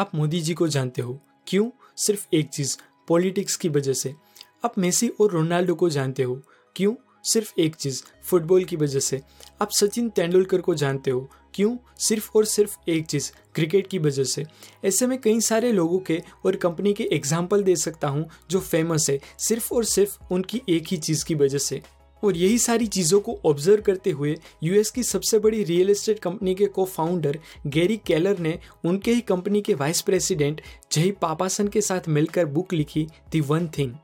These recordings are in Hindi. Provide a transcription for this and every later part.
आप मोदी जी को जानते हो। क्यों? सिर्फ़ एक चीज़, पॉलिटिक्स की वजह से। आप मेसी और रोनाल्डो को जानते हो। क्यों? सिर्फ़ एक चीज़, फुटबॉल की वजह से। आप सचिन तेंदुलकर को जानते हो। क्यों? सिर्फ़ और सिर्फ़ एक चीज़, क्रिकेट की वजह से। ऐसे में कई सारे लोगों के और कंपनी के एग्ज़ाम्पल दे सकता हूँ जो फ़ेमस है। सिर्फ़ और सिर्फ़ उनकी एक ही चीज़ की वजह से। और यही सारी चीज़ों को ऑब्ज़र्व करते हुए यूएस की सबसे बड़ी रियल एस्टेट कंपनी के को फाउंडर गैरी केलर ने उनके ही कंपनी के वाइस प्रेसिडेंट जही पापासन के साथ मिलकर बुक लिखी दी वन थिंग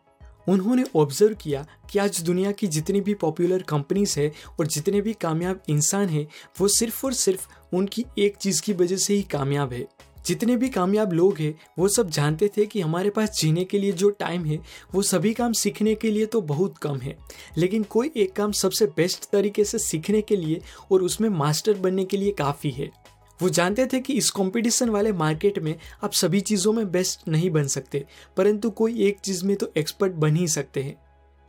उन्होंने ऑब्ज़र्व किया कि आज दुनिया की जितनी भी पॉपुलर कंपनीज़ है और जितने भी कामयाब इंसान हैं, वो सिर्फ़ और सिर्फ़ उनकी एक चीज़ की वजह से ही कामयाब है। जितने भी कामयाब लोग हैं, वो सब जानते थे कि हमारे पास जीने के लिए जो टाइम है, वो सभी काम सीखने के लिए तो बहुत कम है। लेकिन कोई एक काम सबसे बेस्ट तरीके से सीखने के लिए और उसमें मास्टर बनने के लिए काफ़ी है। वो जानते थे कि इस कंपटीशन वाले मार्केट में आप सभी चीज़ों में बेस्ट नहीं बन सकते, परंतु कोई एक चीज़ में तो एक्सपर्ट बन ही सकते हैं।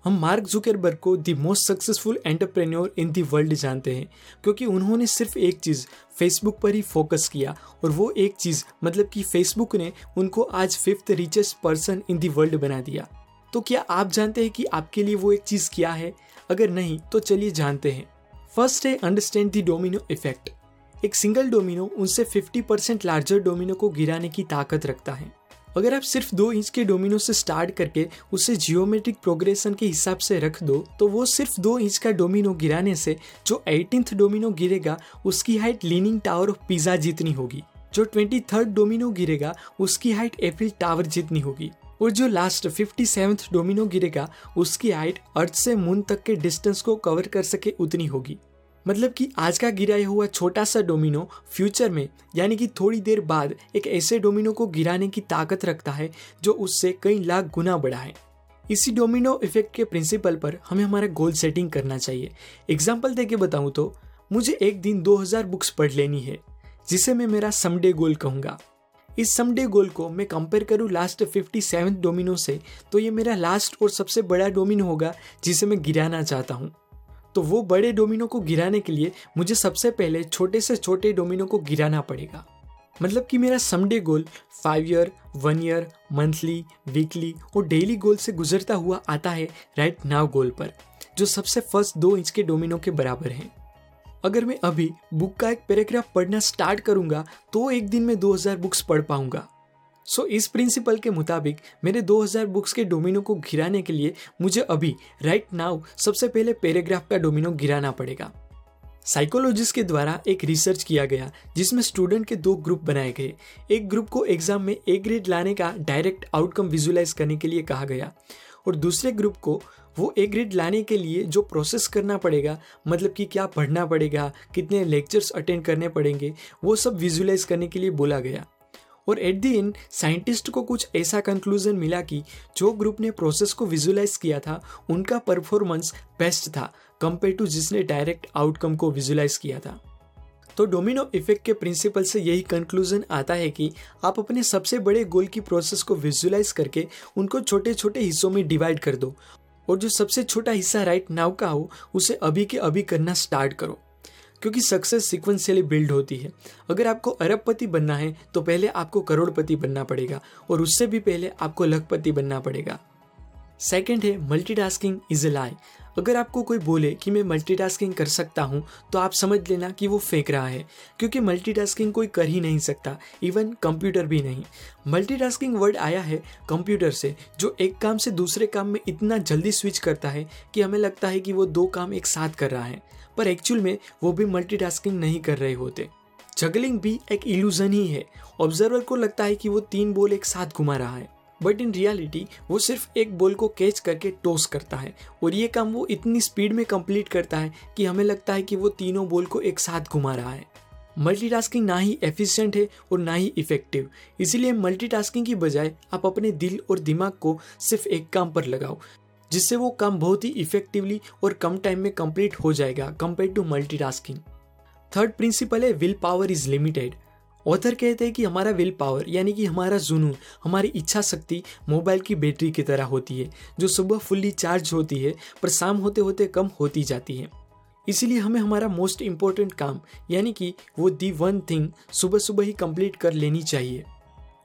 हम मार्क जुकेरबर्ग को the most successful entrepreneur in the world जानते हैं, क्योंकि उन्होंने सिर्फ़ एक चीज़ फेसबुक पर ही फोकस किया और वो एक चीज़ मतलब कि फेसबुक ने उनको आज fifth richest person in the world बना दिया। तो क्या आप जानते हैं कि आपके लिए वो एक चीज़ क्या है? अगर नहीं तो चलिए जानते हैं। फ़र्स्ट है अंडरस्टैंड दी डोमिनो इफ़ेक्ट एक सिंगल डोमिनो उनसे 50 परसेंट लार्जर डोमिनो को गिराने की ताकत रखता है। अगर आप सिर्फ़ दो इंच के डोमिनो से स्टार्ट करके उसे जियोमेट्रिक प्रोग्रेशन के हिसाब से रख दो तो वो सिर्फ़ दो इंच का डोमिनो गिराने से, जो एटीनथ डोमिनो गिरेगा, उसकी height leaning tower of Pisa जितनी होगी। जो ट्वेंटी थर्ड डोमिनो गिरेगा, उसकी हाइट एफिल टावर जितनी होगी। और जो लास्ट फिफ्टी सेवन्थ डोमिनो गिरेगा, उसकी हाइट अर्थ से मून तक के डिस्टेंस को कवर कर सके उतनी होगी। मतलब कि आज का गिराया हुआ छोटा सा डोमिनो फ्यूचर में, यानी कि थोड़ी देर बाद एक ऐसे डोमिनो को गिराने की ताकत रखता है, जो उससे कई लाख गुना बड़ा है। इसी डोमिनो इफ़ेक्ट के प्रिंसिपल पर हमें हमारा गोल सेटिंग करना चाहिए। एग्ज़ाम्पल दे के बताऊँ तो मुझे एक दिन 2000 बुक्स पढ़ लेनी है, जिसे मैं मेरा समडे गोल कहूँगा। इस समडे गोल को मैं कंपेयर करूँ लास्ट फिफ्टी सेवन डोमिनो से तो ये मेरा लास्ट और सबसे बड़ा डोमिनो होगा, जिसे मैं गिराना चाहता हूँ। तो वो बड़े डोमिनो को गिराने के लिए मुझे सबसे पहले छोटे से छोटे डोमिनो को गिराना पड़ेगा। मतलब कि मेरा someday goal five year one year monthly weekly और डेली गोल से गुजरता हुआ आता है राइट नाव गोल पर, जो सबसे फ़र्स्ट दो इंच के डोमिनो के बराबर है। अगर मैं अभी बुक का एक पैराग्राफ पढ़ना स्टार्ट करूँगा तो एक दिन में 2000 बुक्स पढ़ पाऊँगा। सो so, इस प्रिंसिपल के मुताबिक मेरे 2000 बुक्स के डोमिनो को गिराने के लिए मुझे अभी राइट right नाउ सबसे पहले पैराग्राफ का डोमिनो गिराना पड़ेगा। साइकोलॉजिस्ट के द्वारा एक रिसर्च किया गया जिसमें स्टूडेंट के दो ग्रुप बनाए गए। एक ग्रुप को एग्ज़ाम में ए ग्रेड लाने का डायरेक्ट आउटकम विजुलाइज करने के लिए कहा गया और दूसरे ग्रुप को वो ए ग्रेड लाने के लिए जो प्रोसेस करना पड़ेगा मतलब कि क्या पढ़ना पड़ेगा कितने लेक्चर्स अटेंड करने पड़ेंगे वो सब विजुलाइज करने के लिए बोला गया। और एट दी एंड साइंटिस्ट को कुछ ऐसा कंक्लूजन मिला कि जो ग्रुप ने प्रोसेस को विजुलाइज किया था, उनका परफॉर्मेंस बेस्ट था कंपेयर टू जिसने डायरेक्ट आउटकम को विजुलाइज किया था। तो डोमिनो इफ़ेक्ट के प्रिंसिपल से यही कंक्लूजन आता है कि आप अपने सबसे बड़े गोल की प्रोसेस को विजुलाइज करके उनको छोटे छोटे हिस्सों में डिवाइड कर दो। और जो सबसे छोटा हिस्सा राइट नाव का हो, उसे अभी के अभी करना स्टार्ट करो। क्योंकि सक्सेस सिक्वेंशियली बिल्ड होती है। अगर आपको अरबपति बनना है तो पहले आपको करोड़पति बनना पड़ेगा, और उससे भी पहले आपको लखपति बनना पड़ेगा। सेकेंड है मल्टीटास्किंग इज़ ए लाई अगर आपको कोई बोले कि मैं मल्टीटास्किंग कर सकता हूँ तो आप समझ लेना कि वो फेंक रहा है, क्योंकि मल्टीटास्किंग कोई कर ही नहीं सकता इवन कंप्यूटर भी नहीं। मल्टीटास्किंग वर्ड आया है कंप्यूटर से, जो एक काम से दूसरे काम में इतना जल्दी स्विच करता है कि हमें लगता है कि वो दो काम एक साथ कर रहा है, पर एक्चुअल में वो भी मल्टीटास्किंग नहीं कर रहे होते। जगलिंग भी एक इल्यूजन ही है। ऑब्जर्वर को लगता है कि वो तीन बोल एक साथ घुमा रहा है। बट इन रियलिटी वो सिर्फ़ एक बॉल को कैच करके टॉस करता है और ये काम वो इतनी स्पीड में कंप्लीट करता है कि हमें लगता है कि वो तीनों बॉल को एक साथ घुमा रहा है। मल्टीटास्किंग ना ही एफिशिएंट है और ना ही इफ़ेक्टिव। इसीलिए मल्टीटास्किंग की बजाय आप अपने दिल और दिमाग को सिर्फ़ एक काम पर लगाओ, जिससे वो काम बहुत ही इफेक्टिवली और कम टाइम में कंप्लीट हो जाएगा compare to multitasking third principle है willpower is limited author कहते हैं कि हमारा विल पावर यानी कि हमारा जुनून, हमारी इच्छा शक्ति मोबाइल की बैटरी की तरह होती है, जो सुबह फुल्ली चार्ज होती है, पर शाम होते होते कम होती जाती है। इसीलिए हमें हमारा मोस्ट इम्पोर्टेंट काम, यानी कि वो दी वन थिंग सुबह सुबह ही कंप्लीट कर लेनी चाहिए।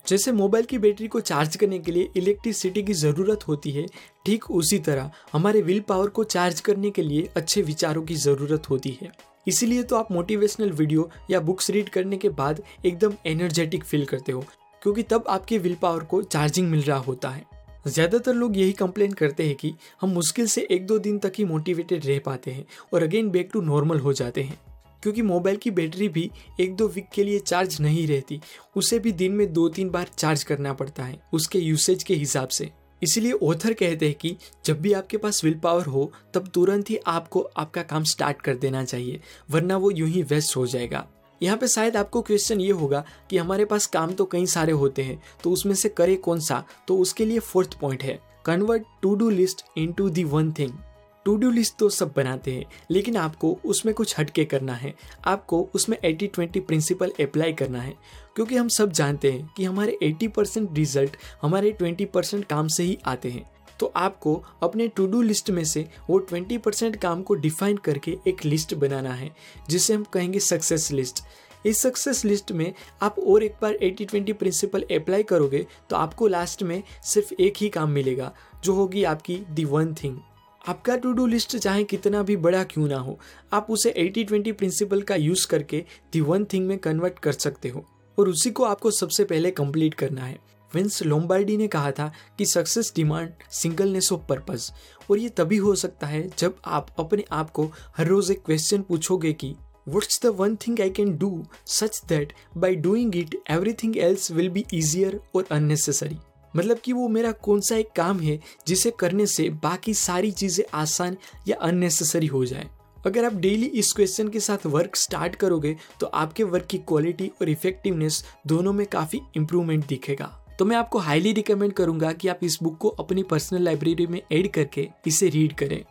जैसे मोबाइल की बैटरी को चार्ज करने के लिए इलेक्ट्रिसिटी की ज़रूरत होती है, ठीक उसी तरह हमारे विल पावर को चार्ज करने के लिए अच्छे विचारों की ज़रूरत होती है। इसीलिए तो आप मोटिवेशनल वीडियो या बुक्स रीड करने के बाद एकदम एनर्जेटिक फील करते हो, क्योंकि तब आपके विल पावर को चार्जिंग मिल रहा होता है। ज़्यादातर लोग यही कंप्लेन करते हैं कि हम मुश्किल से एक दो दिन तक ही मोटिवेटेड रह पाते हैं और अगेन बैक टू नॉर्मल हो जाते हैं। क्योंकि मोबाइल की बैटरी भी एक दो वीक के लिए चार्ज नहीं रहती, उसे भी दिन में दो तीन बार चार्ज करना पड़ता है, उसके यूसेज के हिसाब से। इसीलिए ओथर कहते हैं कि जब भी आपके पास विल पावर हो, तब तुरंत ही आपको आपका काम स्टार्ट कर देना चाहिए, वरना वो यूँ ही वेस्ट हो जाएगा। यहाँ पे शायद आपको क्वेश्चन ये होगा कि हमारे पास काम तो कई सारे होते हैं तो उसमें से करे कौन सा? तो उसके लिए फोर्थ पॉइंट है। Convert to do list into the one thing to do list तो सब बनाते हैं, लेकिन आपको उसमें कुछ हटके करना है। आपको उसमें एटी ट्वेंटी प्रिंसिपल अप्लाई करना है, क्योंकि हम सब जानते हैं कि हमारे एटी परसेंट रिज़ल्ट हमारे ट्वेंटी परसेंट काम से ही आते हैं। तो आपको अपने टू डू लिस्ट में से वो ट्वेंटी परसेंट काम को डिफाइन करके एक लिस्ट बनाना है, जिसे हम कहेंगे सक्सेस लिस्ट। इस सक्सेस लिस्ट में आप और एक बार एटी ट्वेंटी प्रिंसिपल अप्लाई करोगे तो आपको लास्ट में सिर्फ़ एक ही काम मिलेगा, जो होगी आपकी दी वन थिंग। आपका टू डू लिस्ट चाहे कितना भी बड़ा क्यों ना हो, आप उसे एटी ट्वेंटी प्रिंसिपल का यूज़ करके दी वन थिंग में कन्वर्ट कर सकते हो। और उसी को आपको सबसे पहले कंप्लीट करना है। विंस लोम्बार्डी ने कहा था कि success demands singleness of purpose और ये तभी हो सकता है जब आप अपने आप को हर रोज एक क्वेश्चन पूछोगे कि what's the one thing I can do such that by doing it everything else will be easier और अननेसेसरी मतलब कि वो मेरा कौन सा एक काम है जिसे करने से बाकी सारी चीज़ें आसान या अननेसेसरी हो जाए। अगर आप डेली इस क्वेश्चन के साथ वर्क स्टार्ट करोगे तो आपके वर्क की क्वालिटी और इफेक्टिवनेस दोनों में काफ़ी इम्प्रूवमेंट दिखेगा। तो मैं आपको हाईली रिकमेंड करूँगा कि आप इस बुक को अपनी पर्सनल लाइब्रेरी में ऐड करके इसे रीड करें।